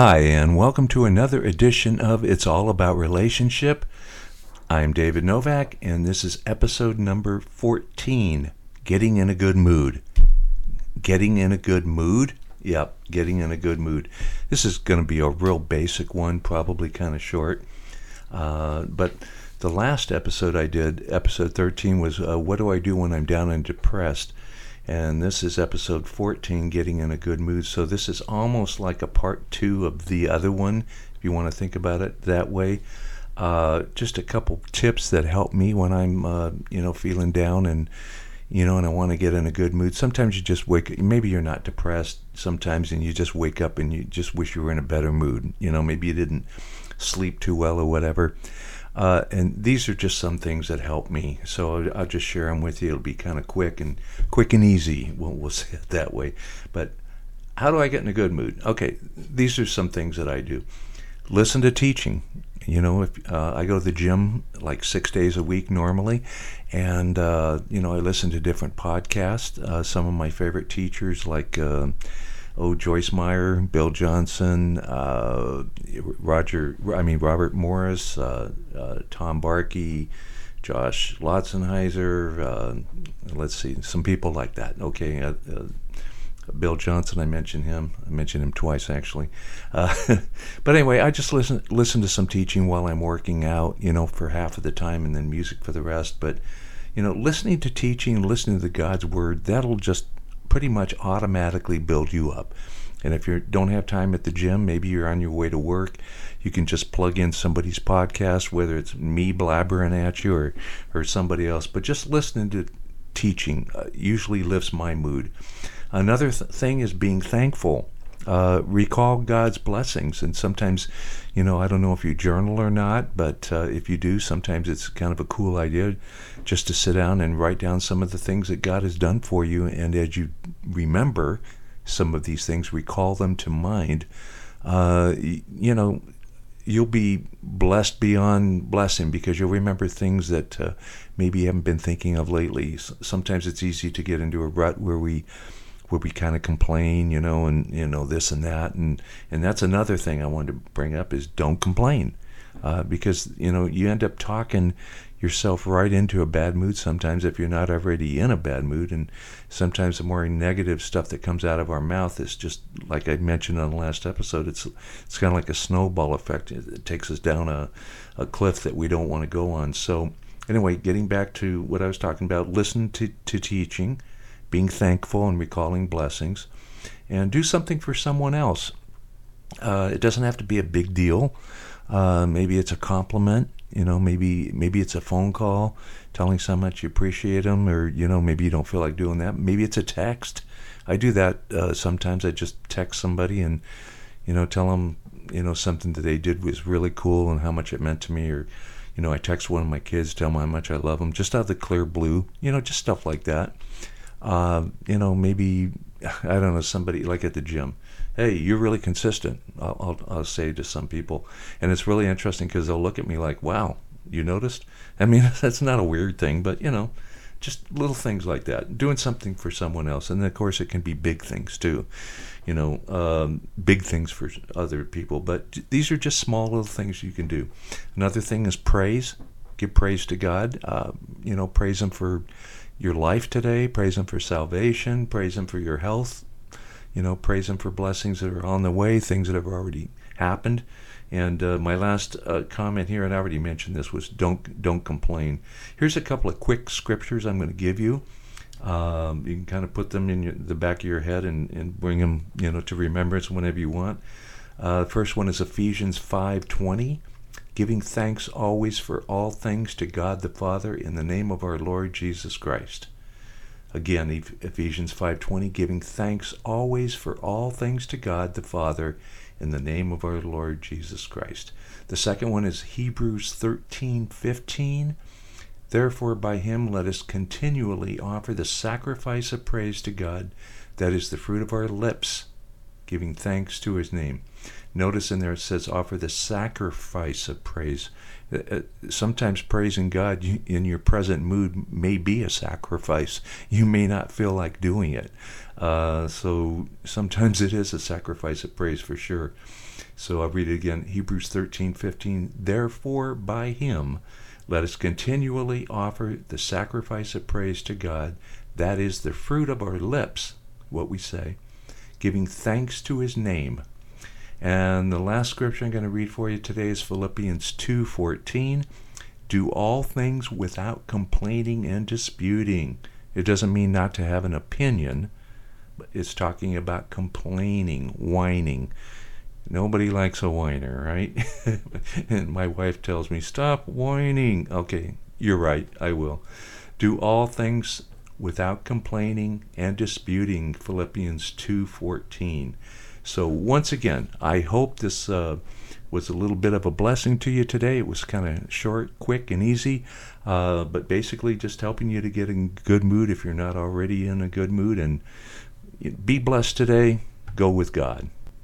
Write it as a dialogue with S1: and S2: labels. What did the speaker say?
S1: Hi, and welcome to another edition of It's All About Relationship. I'm David Novak, and this is episode number 14 Getting in a Good Mood. Getting in a Good Mood? Yep, getting in a good mood. This is going to be a real basic one, probably kind of short. Uh, but the last episode I did, episode 13, was uh, What Do I Do When I'm Down and Depressed? And this is episode 14, Getting in a Good Mood. So this is almost like a part two of the other one, if you want to think about it that way. Uh, just a couple tips that help me when I'm, uh, you know, feeling down and, you know, and I want to get in a good mood. Sometimes you just wake. up. Maybe you're not depressed sometimes, and you just wake up and you just wish you were in a better mood. You know, maybe you didn't sleep too well or whatever. Uh, and these are just some things that help me. So I'll, I'll just share them with you. It'll be kind of quick and quick and easy. We'll, we'll say it that way. But how do I get in a good mood? Okay, these are some things that I do. Listen to teaching. You know, if uh, I go to the gym like six days a week normally, and uh, you know, I listen to different podcasts. Uh, some of my favorite teachers, like uh, oh Joyce Meyer, Bill Johnson, uh, Roger, I mean Robert Morris, uh, uh, Tom Barkey, Josh Lotzenheiser. Uh, let's see, some people like that. Okay. Uh, uh, Bill Johnson, I mentioned him. I mentioned him twice actually. but anyway, I just listen listen to some teaching while I'm working out, you know, for half of the time, and then music for the rest. But you know, listening to teaching, listening to God's word, that'll just pretty much automatically build you up. And if you don't have time at the gym, maybe you're on your way to work, you can just plug in somebody's podcast, whether it's me blabbering at you or, or somebody else. But just listening to teaching uh, usually lifts my mood. Another th- thing is being thankful. Uh, recall God's blessings. And sometimes, you know, I don't know if you journal or not, but uh, if you do, sometimes it's kind of a cool idea just to sit down and write down some of the things that God has done for you. And as you remember some of these things, recall them to mind, uh, you know, you'll be blessed beyond blessing because you'll remember things that uh, maybe you haven't been thinking of lately. Sometimes it's easy to get into a rut where we where we kind of complain, you know, and you know this and that, and and that's another thing I wanted to bring up is don't complain, uh, because you know you end up talking yourself right into a bad mood sometimes if you're not already in a bad mood, and sometimes the more negative stuff that comes out of our mouth is just like I mentioned on the last episode. It's it's kind of like a snowball effect. It, it takes us down a a cliff that we don't want to go on. So anyway, getting back to what I was talking about, listen to to teaching being thankful and recalling blessings, and do something for someone else. Uh, it doesn't have to be a big deal. Uh, maybe it's a compliment. You know, maybe maybe it's a phone call telling someone much you appreciate them, or you know, maybe you don't feel like doing that. Maybe it's a text. I do that uh, sometimes. I just text somebody and you know tell them you know something that they did was really cool and how much it meant to me, or you know, I text one of my kids, tell them how much I love them, just out of the clear blue. You know, just stuff like that. Uh, you know, maybe I don't know somebody like at the gym. Hey, you're really consistent. I'll, I'll, I'll say to some people, and it's really interesting because they'll look at me like, "Wow, you noticed?" I mean, that's not a weird thing, but you know, just little things like that. Doing something for someone else, and of course, it can be big things too. You know, um, big things for other people, but these are just small little things you can do. Another thing is praise. Give praise to God. Uh, you know, praise Him for your life today. Praise Him for salvation. Praise Him for your health. You know, praise Him for blessings that are on the way, things that have already happened. And uh, my last uh, comment here, and I already mentioned this, was don't don't complain. Here's a couple of quick scriptures I'm going to give you. Um, you can kind of put them in your, the back of your head and, and bring them, you know, to remembrance whenever you want. Uh, the first one is Ephesians 5:20 giving thanks always for all things to God the Father in the name of our Lord Jesus Christ. Again, Ephesians 5:20 giving thanks always for all things to God the Father in the name of our Lord Jesus Christ. The second one is Hebrews 13:15 Therefore by him let us continually offer the sacrifice of praise to God that is the fruit of our lips giving thanks to his name. Notice in there it says, offer the sacrifice of praise. Uh, uh, sometimes praising God in your present mood may be a sacrifice. You may not feel like doing it. Uh, so sometimes it is a sacrifice of praise for sure. So I'll read it again Hebrews 13 15. Therefore, by him, let us continually offer the sacrifice of praise to God. That is the fruit of our lips, what we say, giving thanks to his name. And the last scripture I'm going to read for you today is Philippians 2:14. Do all things without complaining and disputing. It doesn't mean not to have an opinion, but it's talking about complaining, whining. Nobody likes a whiner, right? and my wife tells me, "Stop whining." Okay, you're right. I will. Do all things without complaining and disputing. Philippians 2:14. So, once again, I hope this uh, was a little bit of a blessing to you today. It was kind of short, quick, and easy, uh, but basically just helping you to get in good mood if you're not already in a good mood. And be blessed today. Go with God.